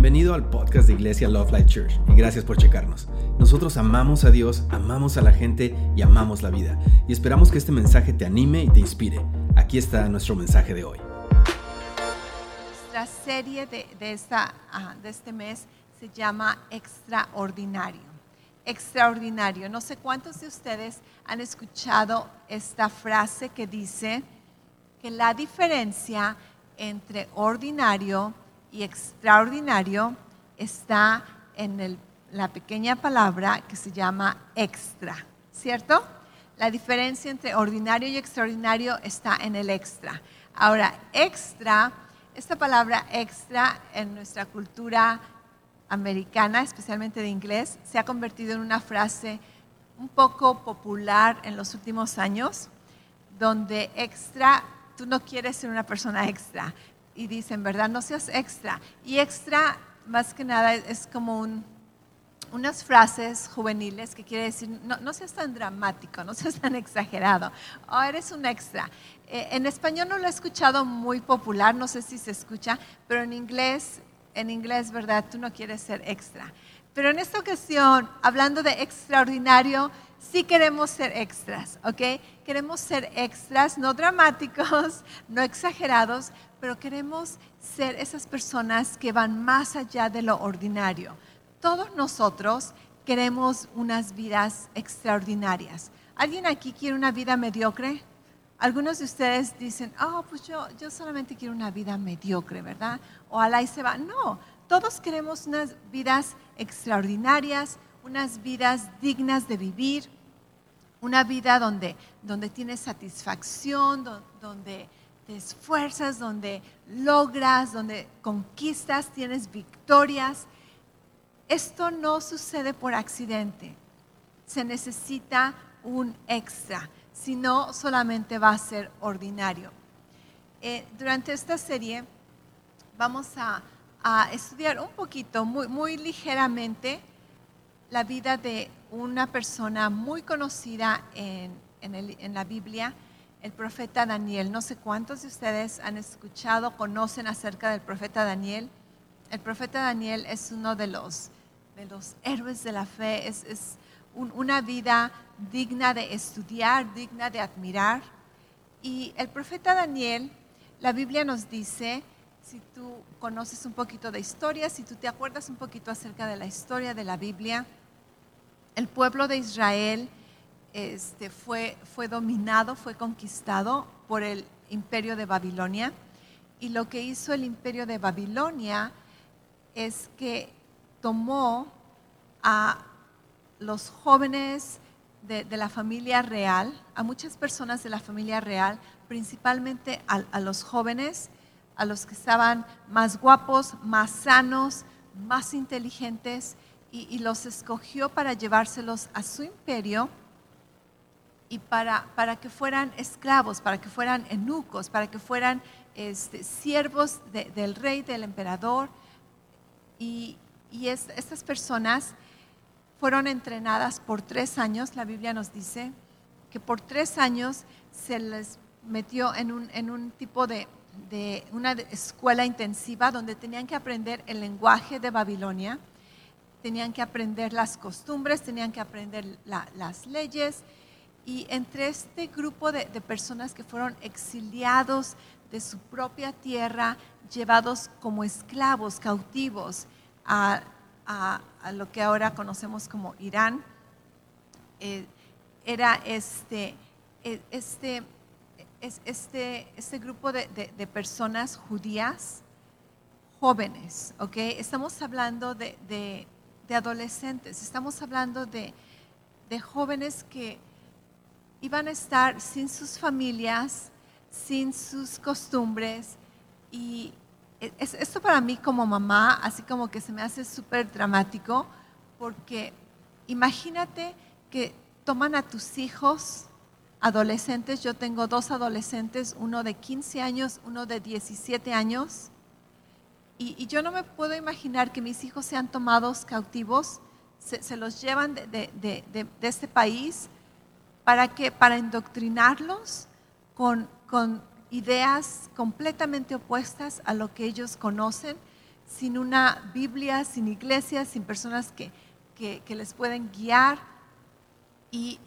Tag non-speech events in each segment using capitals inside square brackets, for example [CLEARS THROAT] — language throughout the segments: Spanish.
Bienvenido al podcast de Iglesia Love Life Church y gracias por checarnos. Nosotros amamos a Dios, amamos a la gente y amamos la vida. Y esperamos que este mensaje te anime y te inspire. Aquí está nuestro mensaje de hoy. Nuestra serie de, de esta, ah, de este mes se llama Extraordinario. Extraordinario. No sé cuántos de ustedes han escuchado esta frase que dice que la diferencia entre ordinario y extraordinario está en el- la pequeña palabra que se llama extra, ¿cierto? La diferencia entre ordinario y extraordinario está en el extra. Ahora, extra, esta palabra extra en nuestra cultura americana, especialmente de inglés, se ha convertido en una frase un poco popular en los últimos años, donde extra, tú no quieres ser una persona extra. Y dicen, ¿verdad? No seas extra. Y extra, más que nada, es como un, unas frases juveniles que quiere decir, no, no seas tan dramático, no seas tan exagerado, oh, eres un extra. Eh, en español no lo he escuchado muy popular, no sé si se escucha, pero en inglés, en inglés, ¿verdad? Tú no quieres ser extra. Pero en esta ocasión, hablando de extraordinario, sí queremos ser extras, ¿ok? Queremos ser extras, no dramáticos, [LAUGHS] no exagerados, pero queremos ser esas personas que van más allá de lo ordinario. Todos nosotros queremos unas vidas extraordinarias. ¿Alguien aquí quiere una vida mediocre? Algunos de ustedes dicen, oh, pues yo, yo solamente quiero una vida mediocre, ¿verdad? O alá y se va. No, todos queremos unas vidas extraordinarias, unas vidas dignas de vivir, una vida donde, donde satisfacción, do- donde esfuerzas, donde logras, donde conquistas, tienes victorias. Esto no sucede por accidente. Se necesita un extra, si no solamente va a ser ordinario. Eh, durante esta serie vamos a, a estudiar un poquito, muy, muy ligeramente, la vida de una persona muy conocida en, en el- en la Biblia, el profeta Daniel. No sé cuántos de ustedes han escuchado, conocen acerca del profeta Daniel. El profeta Daniel es uno de los, de los héroes de la fe, es, es un- una vida digna de estudiar, digna de admirar. Y el profeta Daniel, la Biblia nos dice, si tú conoces un poquito de historia, si tú te acuerdas un poquito acerca de la historia de la Biblia, el pueblo de Israel este, fue, fue dominado, fue conquistado por el imperio de Babilonia. Y lo que hizo el imperio de Babilonia es que tomó a los jóvenes de, la familia real, a muchas personas de la familia real, principalmente a, los jóvenes, a los que estaban más guapos, más sanos, más inteligentes, y los escogió para llevárselos a su imperio y para, para que fueran esclavos, para que fueran eunucos, para que fueran este, siervos de- del rey, del emperador. Y, y es- estas personas fueron entrenadas por tres años, la Biblia nos dice que por tres años se les metió en un, en un tipo de, de una escuela intensiva donde tenían que aprender el lenguaje de Babilonia, tenían que aprender las costumbres, tenían que aprender la- las leyes. Y entre este grupo de, personas que fueron exiliados de su propia tierra, llevados como esclavos, cautivos a, lo que ahora conocemos como Irán, eh, era este, eh, este, es- este, este grupo de, personas judías jóvenes, ¿ok? Estamos hablando de, adolescentes, estamos hablando de jóvenes que iban a estar sin sus familias, sin sus costumbres. Y es- esto para mí como mamá, así como que se me hace súper dramático, porque imagínate que toman a tus hijos adolescentes, yo tengo dos adolescentes, uno de 15 años, uno de 17 años, y, y yo no me puedo imaginar que mis hijos sean tomados cautivos, se, los llevan de- de- de- de este país para que para indoctrinarlos con, con ideas completamente opuestas a lo que ellos conocen. sin una Biblia, sin iglesias, sin personas que, que, les pueden guiar. Y,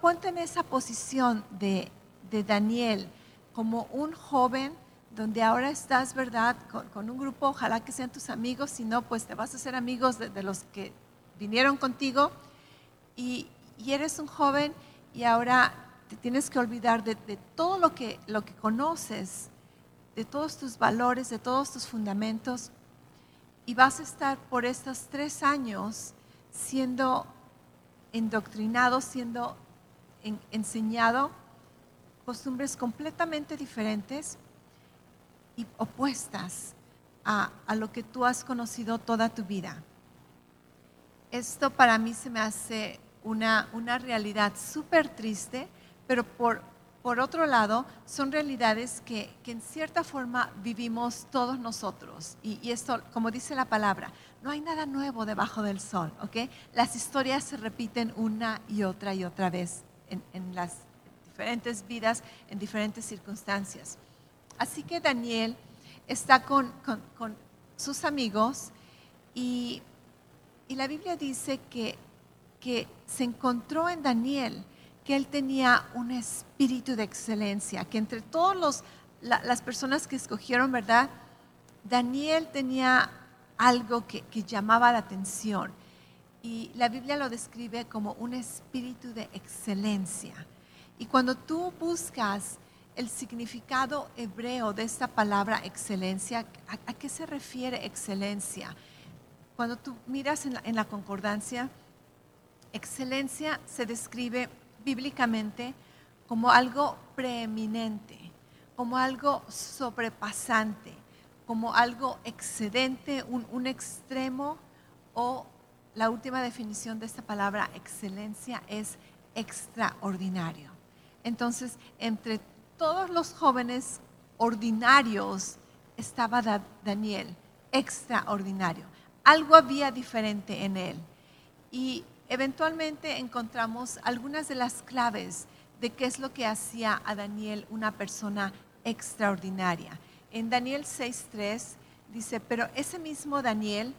ponte en esa posición de, de, Daniel como un joven donde ahora estás, ¿verdad? Con, un grupo, ojalá que sean tus amigos, si no, pues te vas a hacer amigos de, los que vinieron contigo. Y, y eres un joven y ahora te tienes que olvidar de, todo lo que, lo que conoces, de todos tus valores, de todos tus fundamentos, y vas a estar por estos tres años siendo indoctrinado, siendo enseñado costumbres completamente diferentes y opuestas a, lo que tú has conocido toda tu vida. Esto para mí se me hace una, una realidad súper triste, pero por, por otro lado, son realidades que, que, en cierta forma vivimos todos nosotros. Y, esto, como dice la palabra, no hay nada nuevo debajo del sol, ¿ok? Las historias se repiten una y otra y otra vez en, en las diferentes vidas, en diferentes circunstancias. Así que Daniel está con, con, con sus amigos y, y la Biblia dice que, que se encontró en Daniel que él tenía un espíritu de excelencia, que entre todas las personas que escogieron, ¿verdad? Daniel tenía algo que, que llamaba la atención y la Biblia lo describe como un espíritu de excelencia. Y cuando tú buscas el significado hebreo de esta palabra excelencia, ¿a, qué se refiere excelencia? Cuando tú miras en la, en la concordancia, excelencia se describe bíblicamente como algo preeminente, como algo sobrepasante, como algo excedente, un, extremo o la última definición de esta palabra excelencia es extraordinario. Entonces, entre todos los jóvenes ordinarios estaba Daniel, extraordinario. Algo había diferente en él. Y eventualmente encontramos algunas de las claves de qué es lo que hacía a Daniel una persona extraordinaria. En Daniel 6.3 dice, pero ese mismo Daniel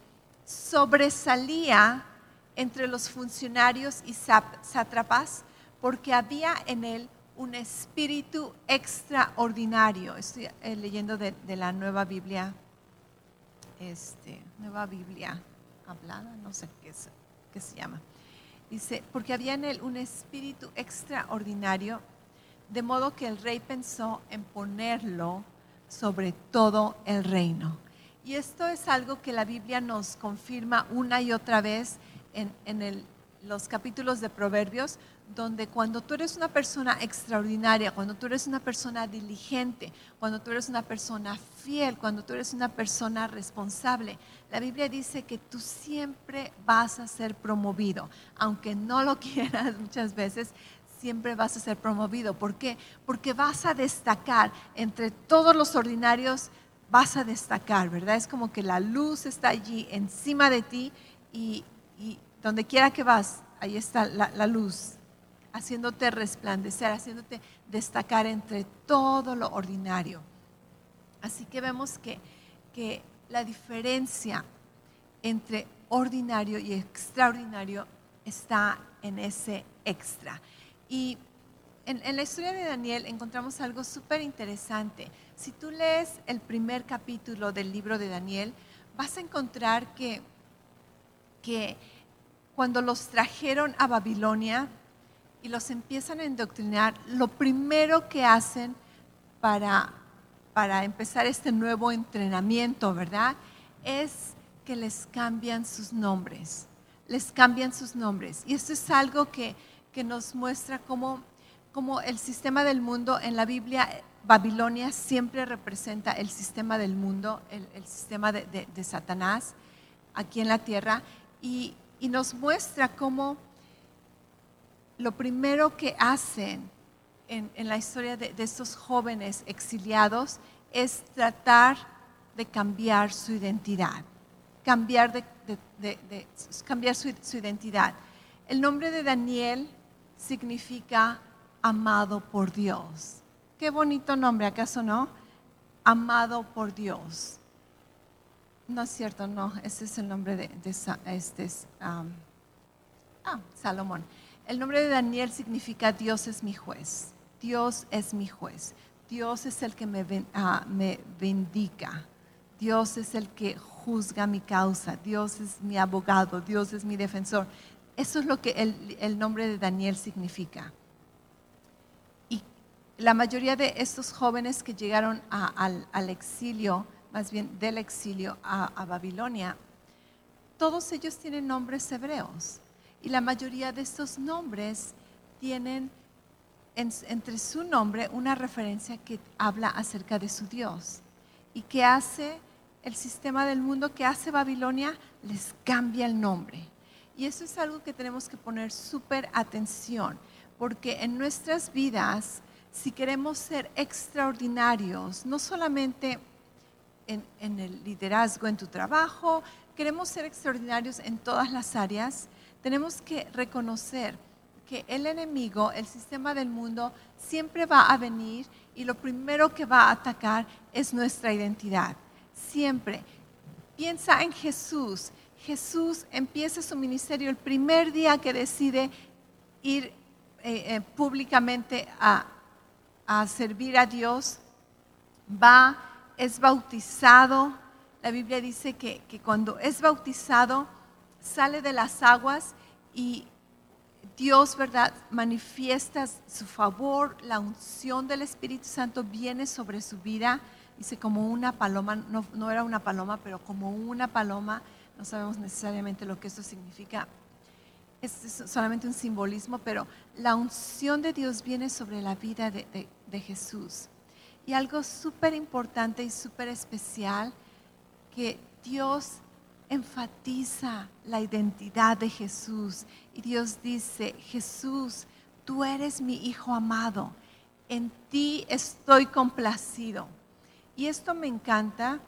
sobresalía entre los funcionarios y sátrapas porque había en él un espíritu extraordinario. Estoy eh, leyendo de, la nueva Biblia, este, nueva Biblia hablada, no sé qué, qué se llama. Dice, porque había en él un espíritu extraordinario, de modo que el rey pensó en ponerlo sobre todo el reino. Y esto es algo que la Biblia nos confirma una y otra vez en, en los capítulos de Proverbios, donde cuando tú eres una persona extraordinaria, cuando tú eres una persona diligente, cuando tú eres una persona fiel, cuando tú eres una persona responsable, la Biblia dice que tú siempre vas a ser promovido, aunque no lo [LAUGHS] quieras muchas veces, siempre vas a ser promovido. ¿Por qué? Porque vas a destacar entre todos los ordinarios, vas a destacar, ¿verdad? Es como que la luz está allí encima de ti y, donde quiera que vas, ahí está la luz haciéndote resplandecer, haciéndote destacar entre todo lo ordinario. Así que vemos que, que la diferencia entre ordinario y extraordinario está en ese extra. Y en, la historia de Daniel encontramos algo súper interesante. Si tú lees el primer capítulo del libro de Daniel, vas a encontrar que, que cuando los trajeron a Babilonia, y los empiezan a indoctrinar, lo primero que hacen para, para empezar este nuevo entrenamiento, ¿verdad? Es que les cambian sus nombres, les cambian sus nombres. Y esto es algo que, que nos muestra cómo, cómo, el sistema del mundo en la Biblia, Babilonia siempre representa el sistema del mundo, el, sistema de, de, Satanás aquí en la tierra, y, y nos muestra cómo lo primero que hacen en, la historia de, estos jóvenes exiliados es tratar de cambiar su identidad, cambiar, su, identidad. El nombre de Daniel significa amado por Dios. Qué bonito nombre, ¿acaso no? Amado por Dios. No es cierto, no. Ese es el nombre de, este es, ah, Salomón. El nombre de Daniel significa Dios es mi juez. Dios es mi juez. Dios es el que me, ah, me vindica. Dios es el que juzga mi causa. Dios es mi abogado. Dios es mi defensor. Eso es lo que el, el nombre de Daniel significa. Y la mayoría de estos jóvenes que llegaron al, al exilio, más bien del exilio a, a Babilonia, todos ellos tienen nombres hebreos. Y la mayoría de estos nombres tienen en- entre su nombre una referencia que habla acerca de su Dios. ¿Y qué hace el sistema del mundo? ¿Qué hace Babilonia? Les cambia el nombre. Y eso es algo que tenemos que poner súper atención, porque en nuestras vidas, si queremos ser extraordinarios, no solamente en, en el liderazgo, en tu trabajo, queremos ser extraordinarios en todas las áreas, tenemos que reconocer que el enemigo, el sistema del mundo, siempre va a venir y lo primero que va a atacar es nuestra identidad. Siempre. Piensa en Jesús. Jesús empieza su ministerio el primer día que decide ir eh, eh, públicamente a, a servir a Dios. Va, es bautizado. La Biblia dice que, que cuando es bautizado, sale de las aguas y Dios, ¿verdad? Manifiesta su favor, la unción del Espíritu Santo viene sobre su vida. Dice como una paloma, no, no era una paloma, pero como una paloma. No sabemos necesariamente lo que eso significa. Es, solamente un simbolismo, pero la unción de Dios viene sobre la vida de, de- de Jesús. Y algo súper importante y súper especial, que Dios enfatiza la identidad de Jesús. Y Dios dice, Jesús, tú eres mi Hijo amado, en ti estoy complacido. Y esto me encanta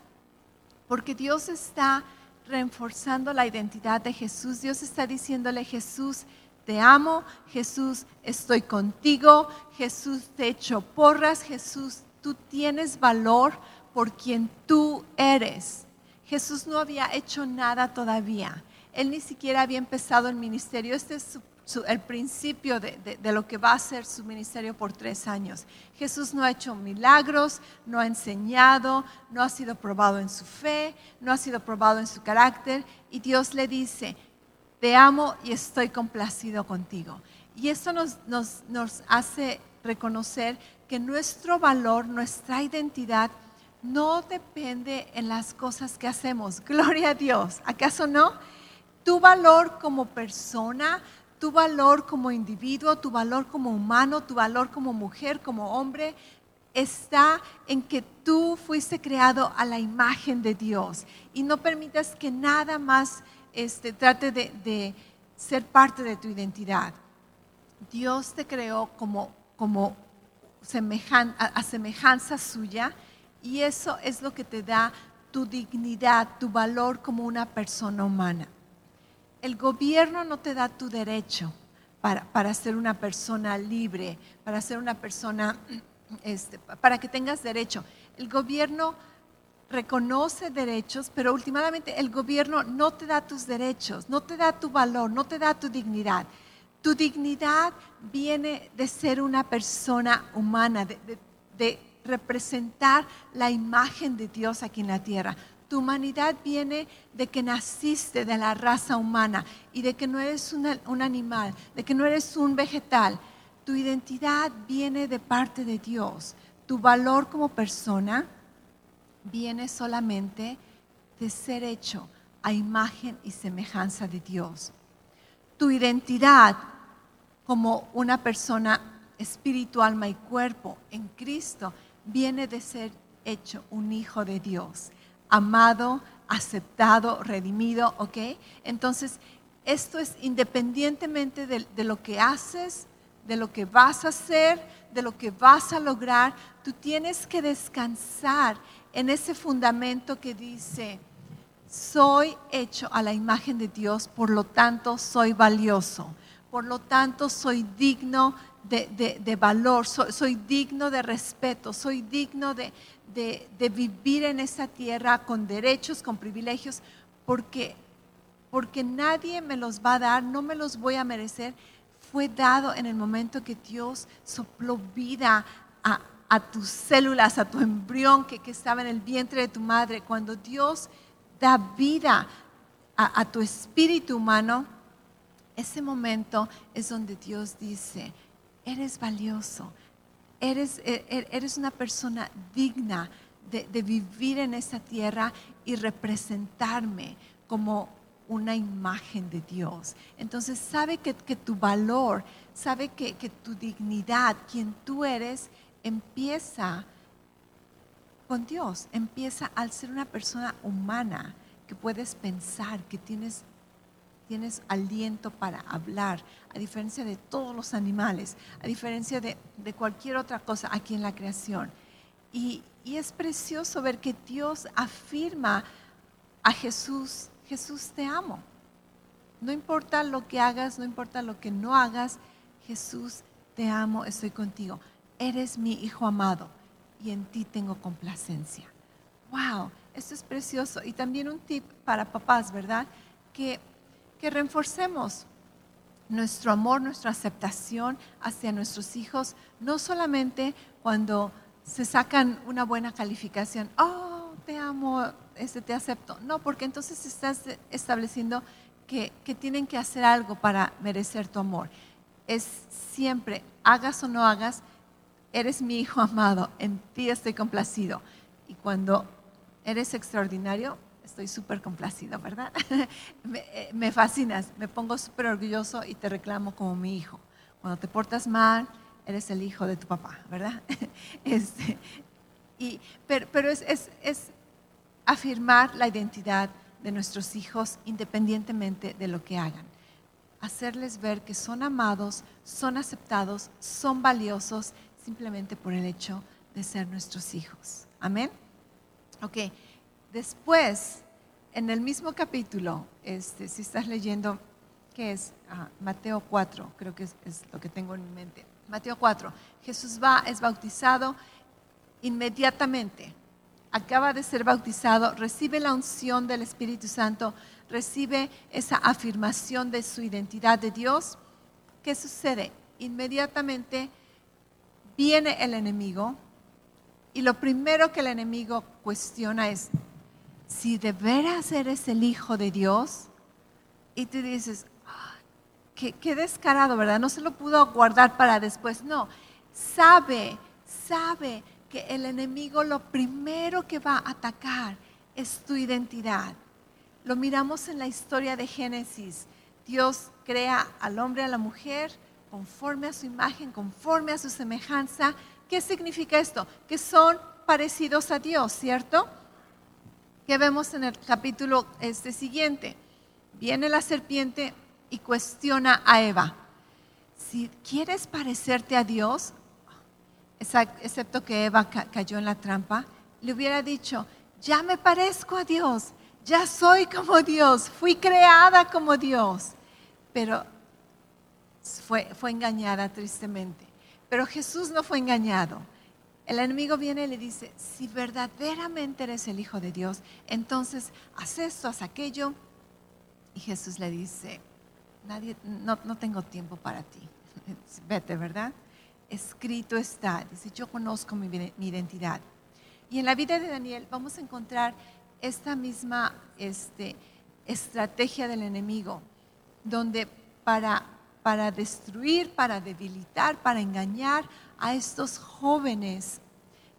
porque Dios está reforzando la identidad de Jesús. Dios está diciéndole, Jesús, te amo, Jesús, estoy contigo, Jesús, te echo porras, Jesús, tú tienes valor por quien tú eres. Jesús no había hecho nada todavía. Él ni siquiera había empezado el ministerio. Este es el principio de, lo que va a ser su ministerio por tres años. Jesús no ha hecho milagros, no ha enseñado, no ha sido probado en su fe, no ha sido probado en su carácter. Y Dios le dice, te amo y estoy complacido contigo. Y eso nos hace reconocer que nuestro valor, nuestra identidad, no depende en las cosas que hacemos. [LAUGHS] Gloria a Dios. ¿Acaso no? Tu valor como persona, tu valor como individuo, tu valor como humano, tu valor como mujer, como hombre, está en que tú fuiste creado a la imagen de Dios. Y no permitas que nada más este, trate de, ser parte de tu identidad. Dios te creó como, como a semejanza suya y eso es lo que te da tu dignidad, tu valor como una persona humana. El gobierno no te da tu derecho para, para ser una persona libre, para ser una persona, [CLEARS THROAT] este, para que tengas derecho. El gobierno reconoce derechos, pero últimamente el gobierno no te da tus derechos, no te da tu valor, no te da tu dignidad. Tu dignidad viene de ser una persona humana, de, de- de representar la imagen de Dios aquí en la tierra. Tu humanidad viene de que naciste de la raza humana y de que no eres un animal, de que no eres un vegetal. Tu identidad viene de parte de Dios. Tu valor como persona viene solamente de ser hecho a imagen y semejanza de Dios. Tu identidad como una persona espíritu, alma y cuerpo en Cristo viene de ser hecho un hijo de Dios, amado, aceptado, redimido, ¿ok? Entonces, esto es independientemente de, lo que haces, de lo que vas a hacer, de lo que vas a lograr, tú tienes que descansar en ese fundamento que dice, soy hecho a la imagen de Dios, por lo tanto soy valioso, por lo tanto soy digno de, de- valor, soy, digno de respeto, soy digno de, de, de vivir en esta tierra con derechos, con privilegios, porque, porque nadie me los va a dar, no me los voy a merecer. Fue dado en el momento que Dios sopló vida a, a tus células, a tu embrión que, que, estaba en el vientre de tu madre. Cuando Dios da vida a, a tu espíritu humano, ese momento es donde Dios dice, eres valioso, eres, e, e, eres una persona digna de, de, vivir en esta tierra y representarme como una imagen de Dios. Entonces sabe que, que tu valor, sabe que, que, tu dignidad, quien tú eres, empieza con Dios, empieza al ser una persona humana que puedes pensar, que tienes tienes aliento para hablar, a diferencia de todos los animales, a diferencia de, cualquier otra cosa aquí en la creación. Y, y, es precioso ver que Dios afirma a Jesús, Jesús te amo. No importa lo que hagas, no importa lo que no hagas, Jesús te amo, estoy contigo. Eres mi hijo amado y en ti tengo complacencia. Wow, esto es precioso. Y también un tip para papás, ¿verdad? Que que reforcemos nuestro amor, nuestra aceptación hacia nuestros hijos, no solamente cuando se sacan una buena calificación, oh, te amo, este, te acepto. No, porque entonces estás estableciendo que, que tienen que hacer algo para merecer tu amor. Es siempre, hagas o no hagas, eres mi hijo amado, en ti estoy complacido. Y cuando eres extraordinario, estoy súper complacido, ¿verdad? [LAUGHS] me, eh, me, fascinas, me pongo súper orgulloso y te reclamo como mi hijo. Cuando te portas mal, eres el hijo de tu papá, ¿verdad? [LAUGHS] este, y, pero, pero es, es, es afirmar la identidad de nuestros hijos independientemente de lo que hagan. Hacerles ver que son amados, son aceptados, son valiosos simplemente por el hecho de ser nuestros hijos. Amén. Ok. Después, en el mismo capítulo, este, si estás leyendo, ¿qué es? Ah, Mateo 4, creo que es, es, lo que tengo en mente. Mateo 4, Jesús va, es bautizado inmediatamente. Acaba de ser bautizado, recibe la unción del Espíritu Santo, recibe esa afirmación de su identidad de Dios. ¿Qué sucede? Inmediatamente viene el enemigo y lo primero que el enemigo cuestiona es, si de veras eres el Hijo de Dios, y tú dices, ah, qué, descarado, ¿verdad? No se lo pudo guardar para después. No, sabe, sabe que el enemigo lo primero que va a atacar es tu identidad. Lo miramos en la historia de Génesis. Dios crea al hombre y a la mujer conforme a su imagen, conforme a su semejanza. ¿Qué significa esto? Que son parecidos a Dios, ¿cierto? Que vemos en el capítulo este siguiente. Viene la serpiente y cuestiona a Eva. Si quieres parecerte a Dios, excepto que Eva cayó en la trampa, le hubiera dicho, ya me parezco a Dios, ya soy como Dios, fui creada como Dios. Pero fue, fue engañada tristemente. Pero Jesús no fue engañado. El enemigo viene y le dice, si verdaderamente eres el Hijo de Dios, entonces haz esto, haz aquello. Y Jesús le dice, Nadie, no, no tengo tiempo para ti. [LAUGHS] Vete, ¿verdad? Escrito está. Dice, yo conozco mi, identidad. Y en la vida de Daniel vamos a encontrar esta misma este, estrategia del enemigo, donde para, para destruir, para debilitar, para engañar, a estos jóvenes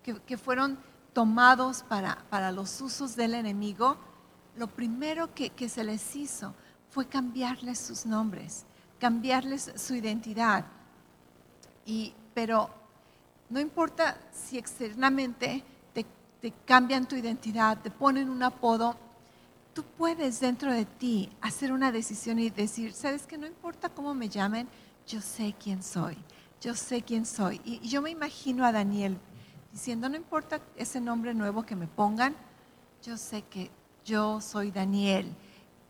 que, que fueron tomados para, para, los usos del enemigo, lo primero que, que se les hizo fue cambiarles sus nombres, cambiarles su identidad. Y, pero no importa si externamente te, te, cambian tu identidad, te ponen un apodo, tú puedes dentro de ti hacer una decisión y decir, sabes que no importa cómo me llamen, yo sé quién soy yo sé quién soy. Y, yo me imagino a Daniel diciendo, no importa ese nombre nuevo que me pongan, yo sé que yo soy Daniel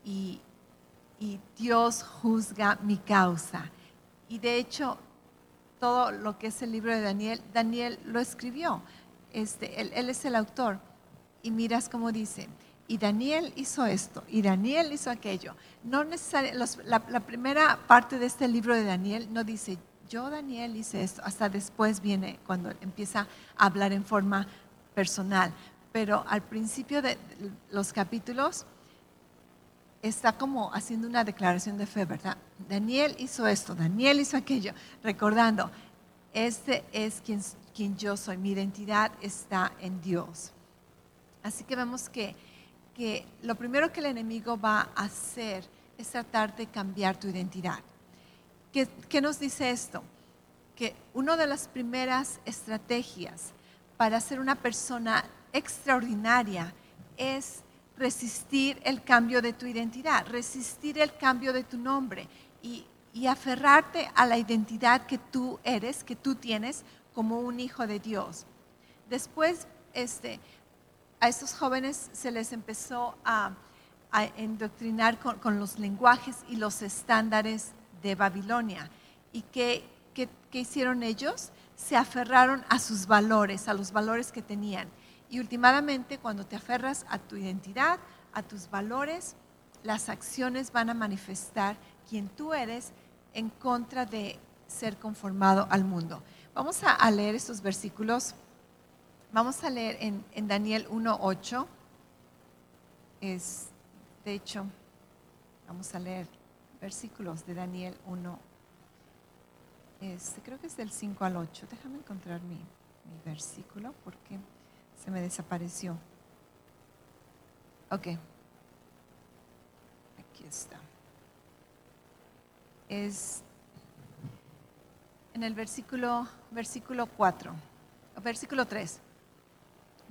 y, Dios juzga mi causa. Y de hecho, todo lo que es el libro de Daniel, Daniel lo escribió. este, él, él es el autor. Y miras cómo dice, y Daniel hizo esto, y Daniel hizo aquello. No necesariamente, la, primera parte de este libro de Daniel no dice, yo Daniel hice esto, hasta después viene cuando empieza a hablar en forma personal. Pero al principio de los capítulos está como haciendo una declaración de fe, ¿verdad? Daniel hizo esto, Daniel hizo aquello, recordando, este es quien, quien yo soy, mi identidad está en Dios. Así que vemos que, que lo primero que el enemigo va a hacer es tratar de cambiar tu identidad. ¿Qué, ¿Qué, nos dice esto? Que una de las primeras estrategias para ser una persona extraordinaria es resistir el cambio de tu identidad, resistir el cambio de tu nombre y, aferrarte a la identidad que tú eres, que tú tienes como un hijo de Dios. Después, este, a estos jóvenes se les empezó a, endoctrinar con, los lenguajes y los estándares de Babilonia. ¿Y qué, hicieron ellos? Se aferraron a sus valores, a los valores que tenían. Y últimamente, cuando te aferras a tu identidad, a tus valores, las acciones van a manifestar quién tú eres en contra de ser conformado al mundo. Vamos a, leer estos versículos. Vamos a leer en, Daniel 1.8. Es, de hecho, vamos a leer versículos de Daniel 1. creo que es del 5 al 8. Déjame encontrar mi, mi versículo porque se me desapareció. Ok. Aquí está. Es en el versículo, versículo 4, versículo 3.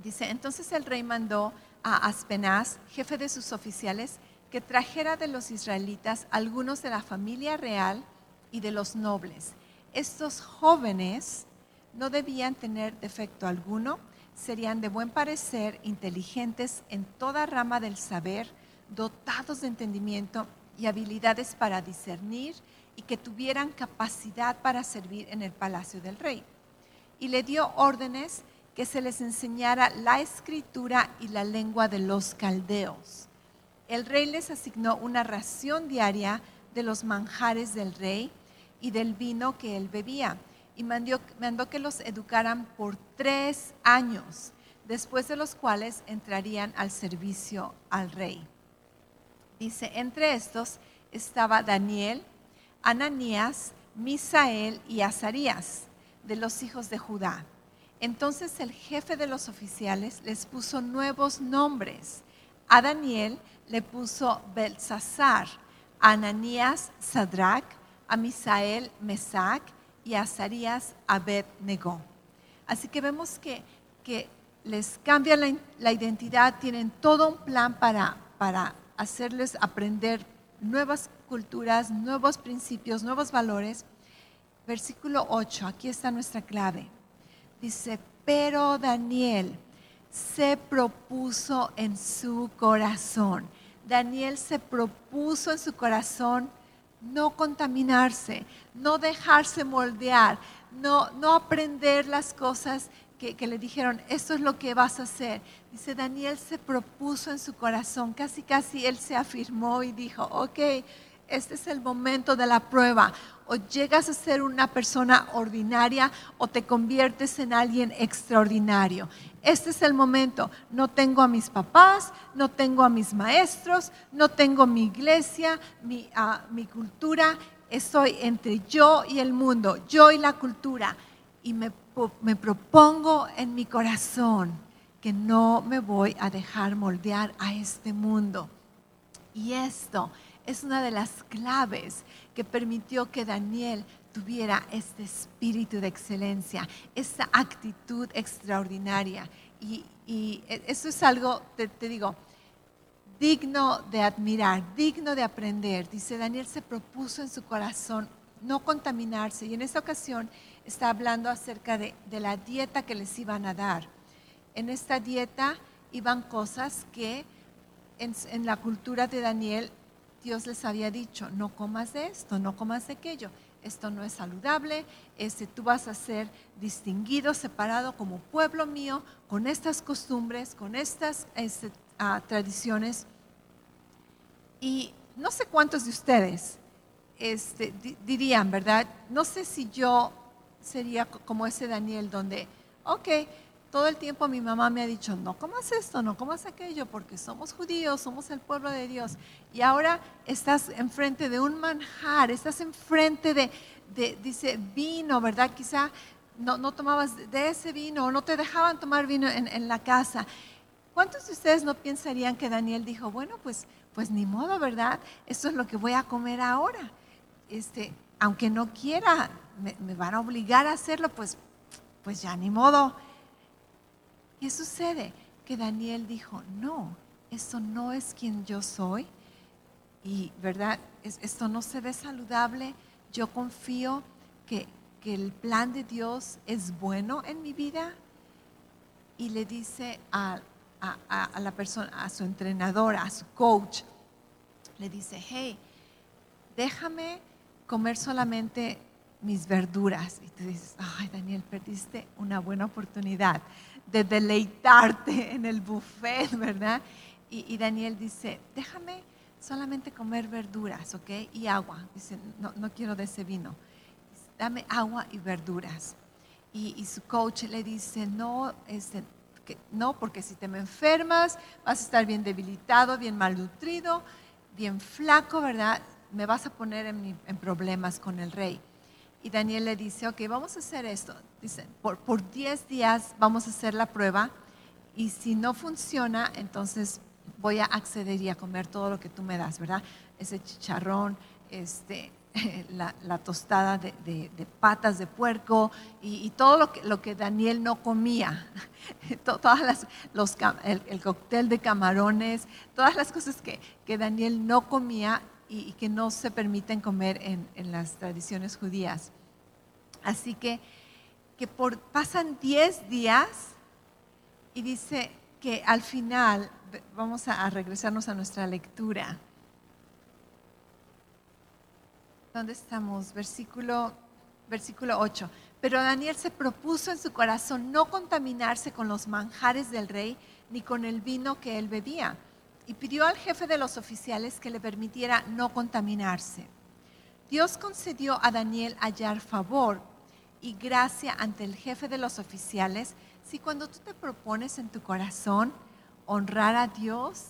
Dice, entonces el rey mandó a Aspenaz, jefe de sus oficiales, que trajera de los israelitas algunos de la familia real y de los nobles. Estos jóvenes no debían tener defecto alguno, serían de buen parecer, inteligentes en toda rama del saber, dotados de entendimiento y habilidades para discernir y que tuvieran capacidad para servir en el palacio del rey. Y le dio órdenes que se les enseñara la escritura y la lengua de los caldeos. El rey les asignó una ración diaria de los manjares del rey y del vino que él bebía y mandó, que los educaran por tres años, después de los cuales entrarían al servicio al rey. Dice, entre estos estaba Daniel, Ananías, Misael y Azarías, de los hijos de Judá. Entonces el jefe de los oficiales les puso nuevos nombres. A Daniel le puso Belsasar, a Ananías Sadrach, a Misael Mesac y Azarías Abed negó. Así que vemos que, que les cambia la, la, identidad, tienen todo un plan para, para hacerles aprender nuevas culturas, nuevos principios, nuevos valores. Versículo 8, aquí está nuestra clave. Dice, pero Daniel se propuso en su corazón. Daniel se propuso en su corazón no contaminarse, no dejarse moldear, no, no aprender las cosas que, que, le dijeron, esto es lo que vas a hacer. Dice, Daniel se propuso en su corazón, casi casi él se afirmó y dijo, ok, este es el momento de la prueba. O llegas a ser una persona ordinaria o te conviertes en alguien extraordinario. Este es el momento. No tengo a mis papás, no tengo a mis maestros, no tengo mi iglesia, mi, mi cultura. Estoy entre yo y el mundo, yo y la cultura. Y me, me propongo en mi corazón que no me voy a dejar moldear a este mundo. Y esto es una de las claves que permitió que Daniel tuviera este espíritu de excelencia, esta actitud extraordinaria. Y, eso es algo, te, digo, digno de admirar, digno de aprender. Dice, Daniel se propuso en su corazón no contaminarse y en esta ocasión está hablando acerca de, la dieta que les iban a dar. En esta dieta iban cosas que en la cultura de Daniel Dios les había dicho, no comas de esto, no comas de aquello. esto no es saludable, este, tú vas a ser distinguido, separado como pueblo mío, con estas costumbres, con estas este, ah, tradiciones. Y no sé cuántos de ustedes este, dirían, ¿verdad? No sé si yo sería como ese Daniel donde, ok, todo el tiempo mi mamá me ha dicho, no comas esto, no comas aquello, porque somos judíos, somos el pueblo de Dios. Y ahora estás enfrente de un manjar, estás enfrente de, dice, vino, ¿verdad? Quizá no, no, tomabas de ese vino o no te dejaban tomar vino en, en, la casa. ¿Cuántos de ustedes no pensarían que Daniel dijo, bueno, pues, pues ni modo, ¿verdad? Esto es lo que voy a comer ahora. Este, aunque no quiera, me, me van a obligar a hacerlo, pues, pues ya ni modo ¿Qué sucede? Que Daniel dijo, no, esto no es quien yo soy. Y, ¿verdad? esto no se ve saludable. Yo confío que, el plan de Dios es bueno en mi vida. Y le dice a, a, la persona, a su entrenador, a su coach, le dice, hey, déjame comer solamente mis verduras. Y tú dices, ay Daniel, perdiste una buena oportunidad de deleitarte en el buffet, ¿verdad? Y, Daniel dice, déjame solamente comer verduras, ¿ok? Y agua. Dice, no, no quiero de ese vino. Dame agua y verduras. Y, su coach le dice, no, este, no, porque si te me enfermas, vas a estar bien debilitado, bien malnutrido, bien flaco, ¿verdad? Me vas a poner en problemas con el rey. Y Daniel le dice, ok, vamos a hacer esto. Dice, por, por 10 días vamos a hacer la prueba y si no funciona, entonces voy a acceder y a comer todo lo que tú me das, ¿verdad? Ese chicharrón, este, [LAUGHS] la, tostada de, patas de puerco y, todo lo que, lo que, Daniel no comía, [LAUGHS] todas las, el, cóctel de camarones, todas las cosas que Daniel no comía y, que no se permiten comer en, las tradiciones judías. Así que, que por, pasan 10 días y dice que al final, vamos a, regresarnos a nuestra lectura. ¿Dónde estamos? Versículo, versículo 8. Pero Daniel se propuso en su corazón no contaminarse con los manjares del rey ni con el vino que él bebía y pidió al jefe de los oficiales que le permitiera no contaminarse. Dios concedió a Daniel hallar favor y gracia ante el jefe de los oficiales si cuando tú te propones en tu corazón honrar a Dios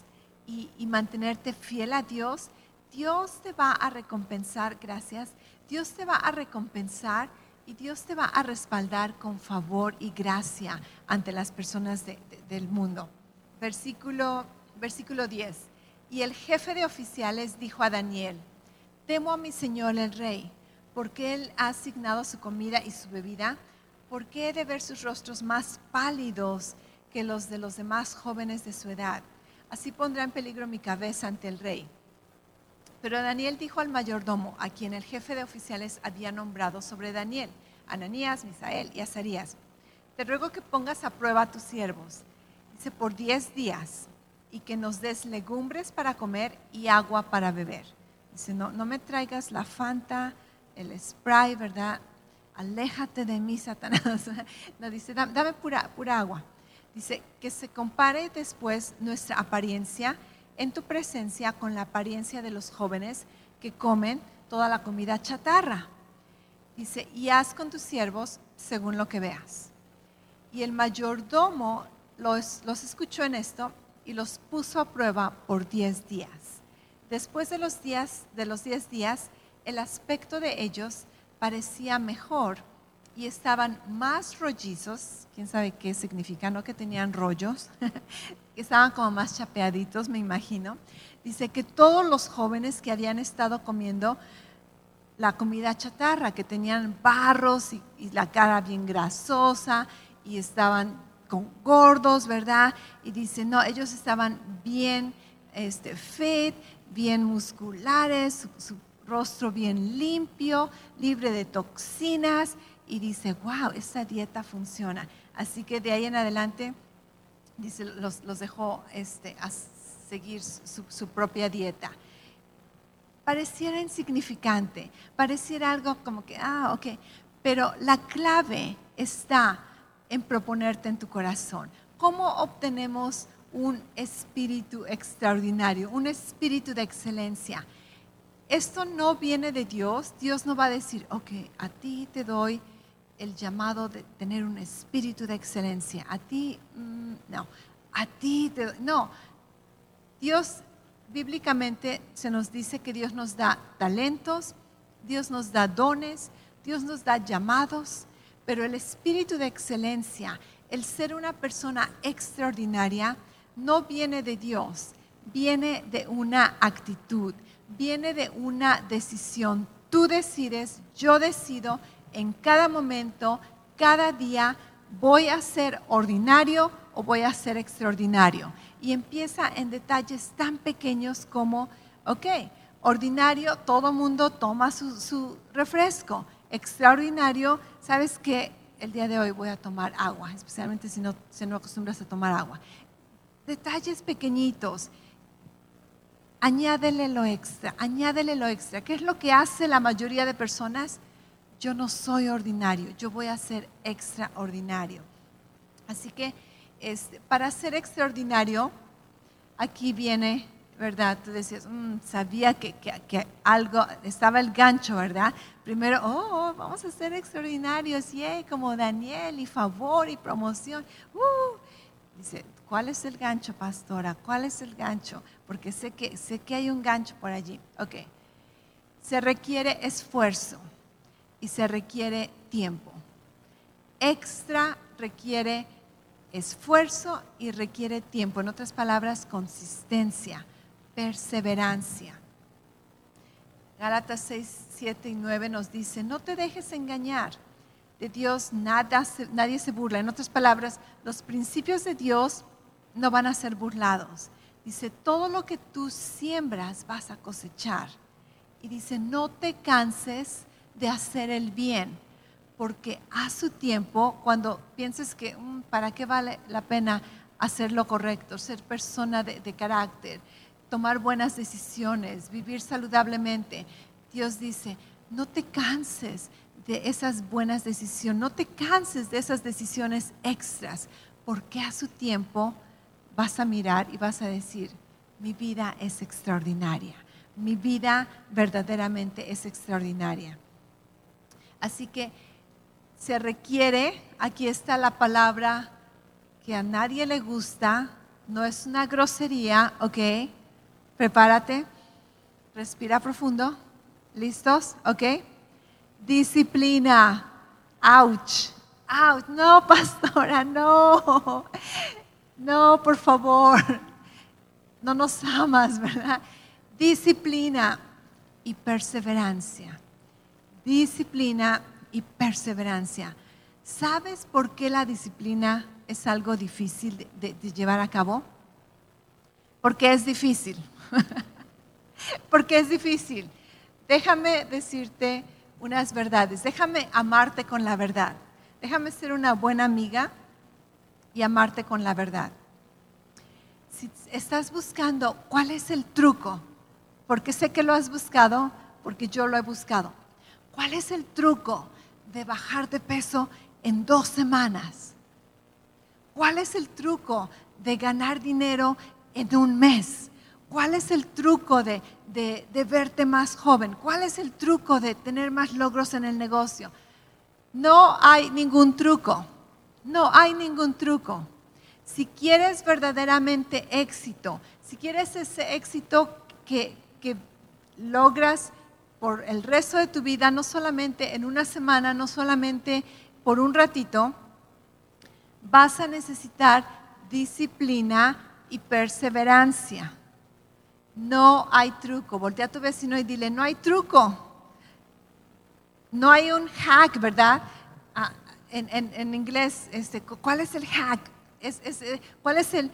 y, mantenerte fiel a Dios, Dios te va a recompensar, gracias, Dios te va a recompensar y Dios te va a respaldar con favor y gracia ante las personas del mundo. Versículo versículo 10. Y el jefe de oficiales dijo a Daniel, temo a mi señor el rey, porque él ha asignado su comida y su bebida, porque he de ver sus rostros más pálidos que los de los demás jóvenes de su edad. Así pondrá en peligro mi cabeza ante el rey. Pero Daniel dijo al mayordomo, a quien el jefe de oficiales había nombrado sobre Daniel, Ananías, Misael y Azarías, te ruego que pongas a prueba a tus siervos. Dice, por diez días y que nos des legumbres para comer y agua para beber. Dice, no, no me traigas la fanta, el spray, ¿verdad? Aléjate de mí, Satanás. [LAUGHS] No, dice, dame, pura, pura agua. Dice, que se compare después nuestra apariencia en tu presencia con la apariencia de los jóvenes que comen toda la comida chatarra. Dice, y haz con tus siervos según lo que veas. Y el mayordomo los, los escuchó en esto y los puso a prueba por diez días. Después de los días de los diez días, el aspecto de ellos parecía mejor y estaban más rollizos, quién sabe qué significa, no que tenían rollos, [LAUGHS] estaban como más chapeaditos, me imagino. Dice que todos los jóvenes que habían estado comiendo la comida chatarra, que tenían barros y, la cara bien grasosa y estaban con gordos, ¿verdad? Y dice, no, ellos estaban bien este, fit, bien musculares, su, rostro bien limpio, libre de toxinas. Y dice, wow, esta dieta funciona. Así que de ahí en adelante, dice, los, dejó este, a seguir su, propia dieta. pareciera insignificante, pareciera algo como que, ah, ok, pero la clave está en proponerte en tu corazón. ¿Cómo obtenemos un espíritu extraordinario, un espíritu de excelencia? Esto no viene de Dios. Dios no va a decir, ok, a ti te doy el llamado de tener un espíritu de excelencia. A ti, mm, no. A ti te doy. No. Dios, bíblicamente, se nos dice que Dios nos da talentos, Dios nos da dones, Dios nos da llamados, pero el espíritu de excelencia, el ser una persona extraordinaria, no viene de Dios, viene de una actitud, viene de una decisión. Tú decides, yo decido, en cada momento, cada día, voy a ser ordinario o voy a ser extraordinario. Y empieza en detalles tan pequeños como, ok, ordinario, todo mundo toma su, refresco. Extraordinario, sabes que el día de hoy voy a tomar agua, especialmente si no, si no acostumbras a tomar agua. Detalles pequeñitos añádele lo extra, añádele lo extra. ¿Qué es lo que hace la mayoría de personas? Yo no soy ordinario, yo voy a ser extraordinario. Así que este, para ser extraordinario, aquí viene, ¿verdad? Tú decías, mm, sabía que, algo, estaba el gancho, ¿verdad? Primero, oh, vamos a ser extraordinarios, yeah, como Daniel, y favor y promoción. Uh, dice, ¿cuál es el gancho, pastora? ¿Cuál es el gancho? porque sé que, sé que hay un gancho por allí. Ok. Se requiere esfuerzo y se requiere tiempo. Extra requiere esfuerzo y requiere tiempo. En otras palabras, consistencia, perseverancia. Gálatas 6, 7 y 9 nos dice, no te dejes engañar. De Dios nadie se burla. En otras palabras, los principios de Dios no van a ser burlados. Dice, todo lo que tú siembras vas a cosechar. Y dice, no te canses de hacer el bien, porque a su tiempo, cuando pienses que, mm, ¿para qué vale la pena hacer lo correcto? Ser persona de, de carácter, tomar buenas decisiones, vivir saludablemente. Dios dice, no te canses de esas buenas decisiones, no te canses de esas decisiones extras, porque a su tiempo vas a mirar y vas a decir, mi vida es extraordinaria, mi vida verdaderamente es extraordinaria. Así que se requiere, aquí está la palabra que a nadie le gusta, no es una grosería, ¿ok? Prepárate, respira profundo, ¿listos? ¿Ok? Disciplina, ouch, ouch, no, [LAUGHS] pastora, no. No, por favor, [LAUGHS] no nos amas, ¿verdad? Disciplina y perseverancia. Disciplina y perseverancia. ¿Sabes por qué la disciplina es algo difícil de, llevar a cabo? Porque es difícil. [LAUGHS] Porque es difícil. Déjame decirte unas verdades. Déjame amarte con la verdad. Déjame ser una buena amiga y amarte con la verdad. Si estás buscando cuál es el truco, porque sé que lo has buscado, porque yo lo he buscado. ¿Cuál es el truco de bajar de peso en dos semanas? ¿Cuál es el truco de ganar dinero en un mes? ¿Cuál es el truco de, de, verte más joven? ¿Cuál es el truco de tener más logros en el negocio? No hay ningún truco. No hay ningún truco. Si quieres verdaderamente éxito, si quieres ese éxito que, logras por el resto de tu vida, no solamente en una semana, no solamente por un ratito, vas a necesitar disciplina y perseverancia. No hay truco. Voltea a tu vecino y dile, no hay truco. No hay un hack, ¿verdad? En, inglés, este, ¿cuál es el hack? Eh, ¿Cuál es el,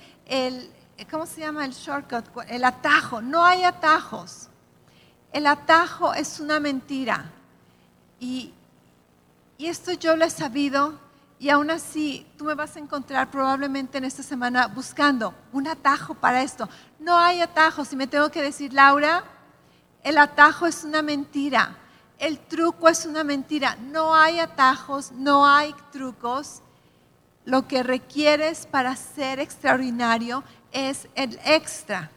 cómo se llama el shortcut? El atajo. No hay atajos. El atajo es una mentira. Y, y esto yo lo he sabido y aún así tú me vas a encontrar probablemente en esta semana buscando un atajo para esto. No hay atajos. Si me tengo que decir, Laura, El atajo es una mentira. El truco es una mentira. No hay atajos, no hay trucos. Lo que requieres para ser extraordinario es el extra.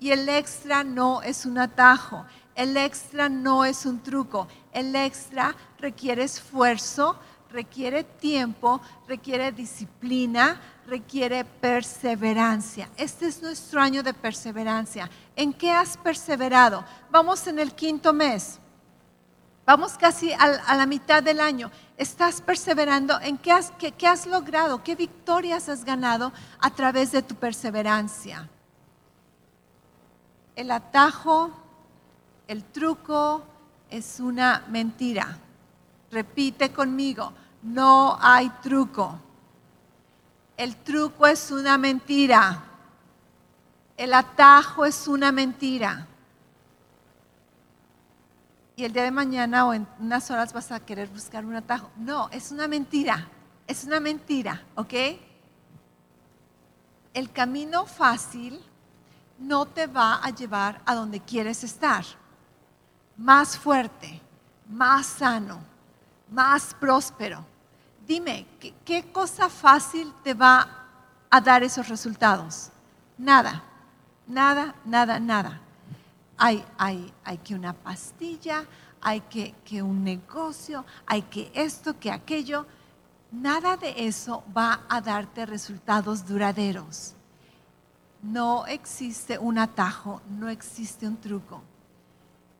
Y el extra no es un atajo. El extra no es un truco. El extra requiere esfuerzo, requiere tiempo, requiere disciplina, requiere perseverancia. Este es nuestro año de perseverancia. ¿En qué has perseverado? Vamos en el quinto mes. Vamos casi a, la mitad del año. ¿Estás perseverando? ¿En qué has, qué has logrado? ¿Qué victorias has ganado a través de tu perseverancia? El atajo, el truco es una mentira. Repite conmigo, no hay truco. El truco es una mentira. El atajo es una mentira. Y el día de mañana o en unas horas vas a querer buscar un atajo. No, es una mentira. Es una mentira, ¿ok? El camino fácil no te va a llevar a donde quieres estar. Más fuerte, más sano, más próspero dime, ¿qué, cosa fácil te va a dar esos resultados? Nada, nada, nada, nada. Hay, hay, hay que una pastilla, hay que, que un negocio, hay que esto, que aquello. Nada de eso va a darte resultados duraderos. No existe un atajo, no existe un truco.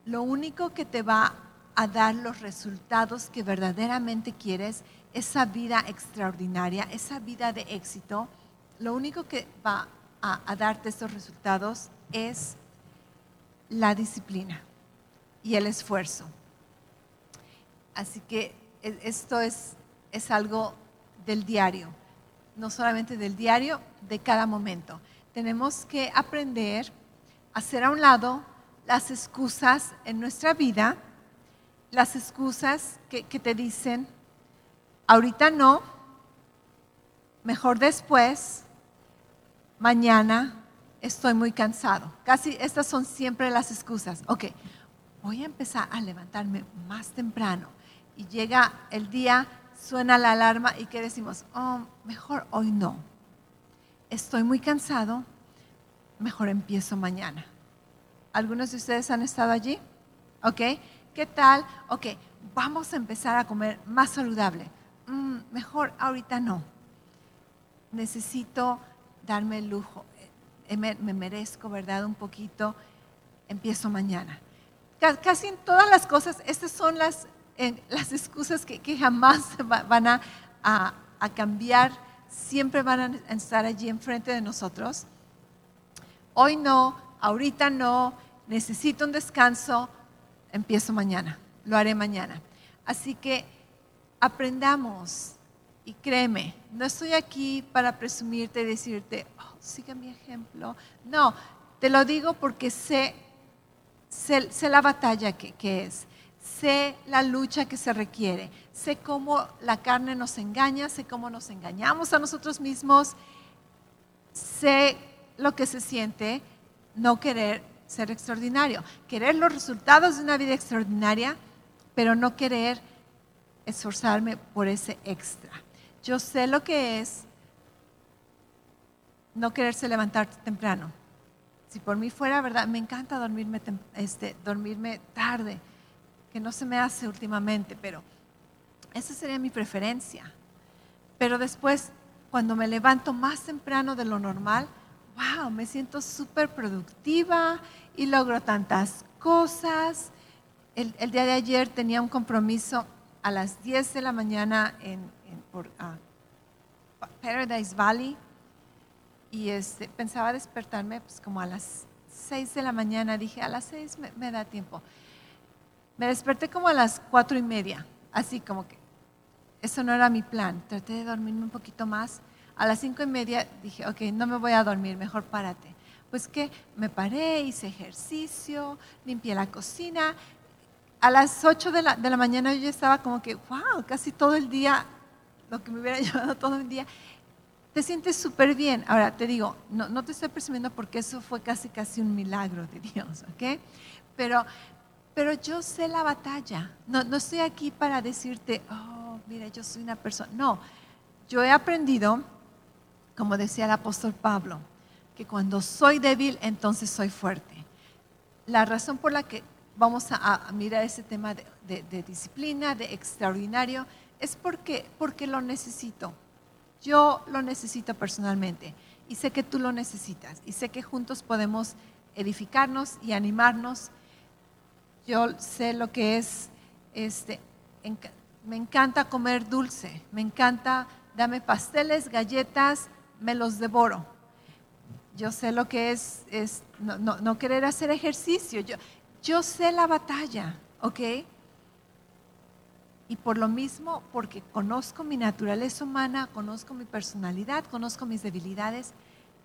Lo único que te va a dar los resultados que verdaderamente quieres esa vida extraordinaria, esa vida de éxito, lo único que va a, darte estos resultados es la disciplina y el esfuerzo. Así que e, esto es, es algo del diario, no solamente del diario, de cada momento. Tenemos que aprender a hacer a un lado las excusas en nuestra vida, las excusas que, que te dicen, ahorita no, mejor después, mañana estoy muy cansado. Casi estas son siempre las excusas. Ok, voy a empezar a levantarme más temprano y llega el día, suena la alarma y ¿qué decimos? Oh, mejor hoy no. Estoy muy cansado, mejor empiezo mañana. ¿Algunos de ustedes han estado allí? ¿Ok? ¿Qué tal? Ok, vamos a empezar a comer más saludable. Mm, mejor ahorita no. Necesito darme el lujo. Eh, me, merezco, ¿verdad? Un poquito. Empiezo mañana. Casi en todas las cosas, estas son las, las excusas que, jamás van a, a, cambiar, siempre van a estar allí enfrente de nosotros. Hoy no, ahorita no, necesito un descanso, empiezo mañana, lo haré mañana. Así que aprendamos. Y créeme, no estoy aquí para presumirte y decirte, oh, sigue mi ejemplo. No, te lo digo porque sé, sé, la batalla que, que es, sé la lucha que se requiere, sé cómo la carne nos engaña, sé cómo nos engañamos a nosotros mismos, sé lo que se siente no querer ser extraordinario, querer los resultados de una vida extraordinaria, pero no querer esforzarme por ese extra. Yo sé lo que es no quererse levantar temprano. Si por mí fuera, ¿verdad? Me encanta dormirme, este, dormirme tarde, que no se me hace últimamente, pero esa sería mi preferencia. Pero después, cuando me levanto más temprano de lo normal, wow, me siento súper productiva y logro tantas cosas. El, el, día de ayer tenía un compromiso a las 10 de la mañana en, por, ah, Paradise Valley y este, pensaba despertarme pues, como a las 6 de la mañana. Dije, a las 6 me, da tiempo. Me desperté como a las 4 y media, así como que eso no era mi plan. Traté de dormirme un poquito más. A las 5 y media dije, ok, no me voy a dormir, mejor párate. Pues que me paré, hice ejercicio, limpié la cocina a las 8 de la, de la mañana yo estaba como que, wow, casi todo el día, lo que me hubiera [LAUGHS] llevado todo el día. te sientes súper bien. Ahora te digo, no, no, te estoy presumiendo porque eso fue casi casi un milagro de Dios, ¿ok? Pero, pero yo sé la batalla. No, no estoy aquí para decirte, oh, mira, yo soy una persona. No, yo he aprendido, como decía el apóstol Pablo, que cuando soy débil, entonces soy fuerte. La razón por la que vamos a, mirar ese tema de, de, disciplina, de extraordinario, es porque, porque lo necesito yo lo necesito personalmente y sé que tú lo necesitas y sé que juntos podemos edificarnos y animarnos. Yo sé lo que es, este, me encanta comer dulce, me encanta, dame pasteles, galletas, me los devoro. Yo sé lo que es, no, querer hacer ejercicio. Yo, yo sé la batalla, ¿ok? Y por lo mismo, porque conozco mi naturaleza humana, conozco mi personalidad, conozco mis debilidades,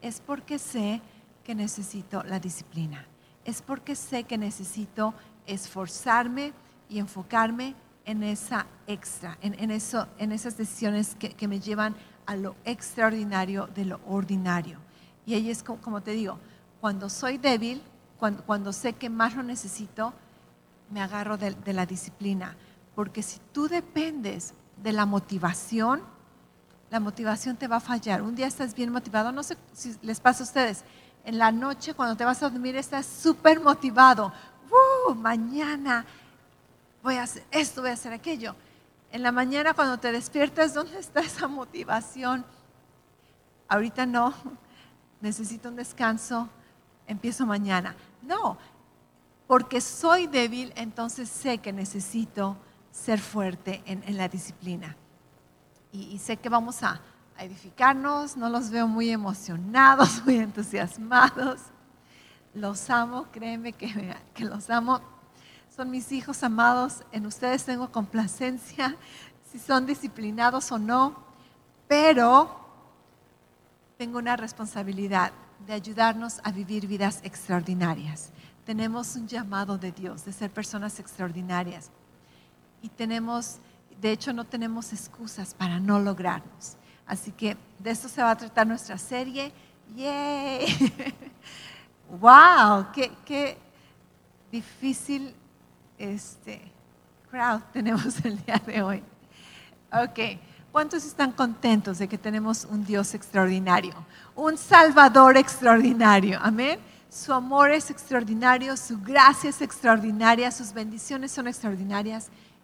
es porque sé que necesito la disciplina. Es porque sé que necesito esforzarme y enfocarme en esa extra, en, eso, en esas decisiones que, me llevan a lo extraordinario de lo ordinario. Y ahí es como, te digo, cuando soy débil, cuando, sé que más lo necesito, me agarro de la disciplina porque si tú dependes de la motivación, la motivación te va a fallar. Un día estás bien motivado, no sé si les pasa a ustedes, en la noche cuando te vas a dormir estás súper motivado. ¡Uh! Mañana voy a hacer esto, voy a hacer aquello. En la mañana cuando te despiertas, ¿dónde está esa motivación? Ahorita no, necesito un descanso, empiezo mañana. No, porque soy débil, entonces sé que necesito ser fuerte en, la disciplina. Y, sé que vamos a, edificarnos, no los veo muy emocionados, [LAUGHS] muy entusiasmados. Los amo, créeme que, que los amo. Son mis hijos amados, en ustedes tengo complacencia, si son disciplinados o no, pero tengo una responsabilidad de ayudarnos a vivir vidas extraordinarias. Tenemos un llamado de Dios de ser personas extraordinarias y tenemos, de hecho no tenemos excusas para no lograrnos. Así que de esto se va a tratar nuestra serie. ¡Yay! [LAUGHS] ¡Wow! ¡Qué, qué difícil este crowd [LAUGHS] tenemos el día de hoy! Ok. ¿Cuántos están contentos de que tenemos un Dios extraordinario? Un Salvador extraordinario. Amén. Su amor es extraordinario, su gracia es extraordinaria, sus bendiciones son extraordinarias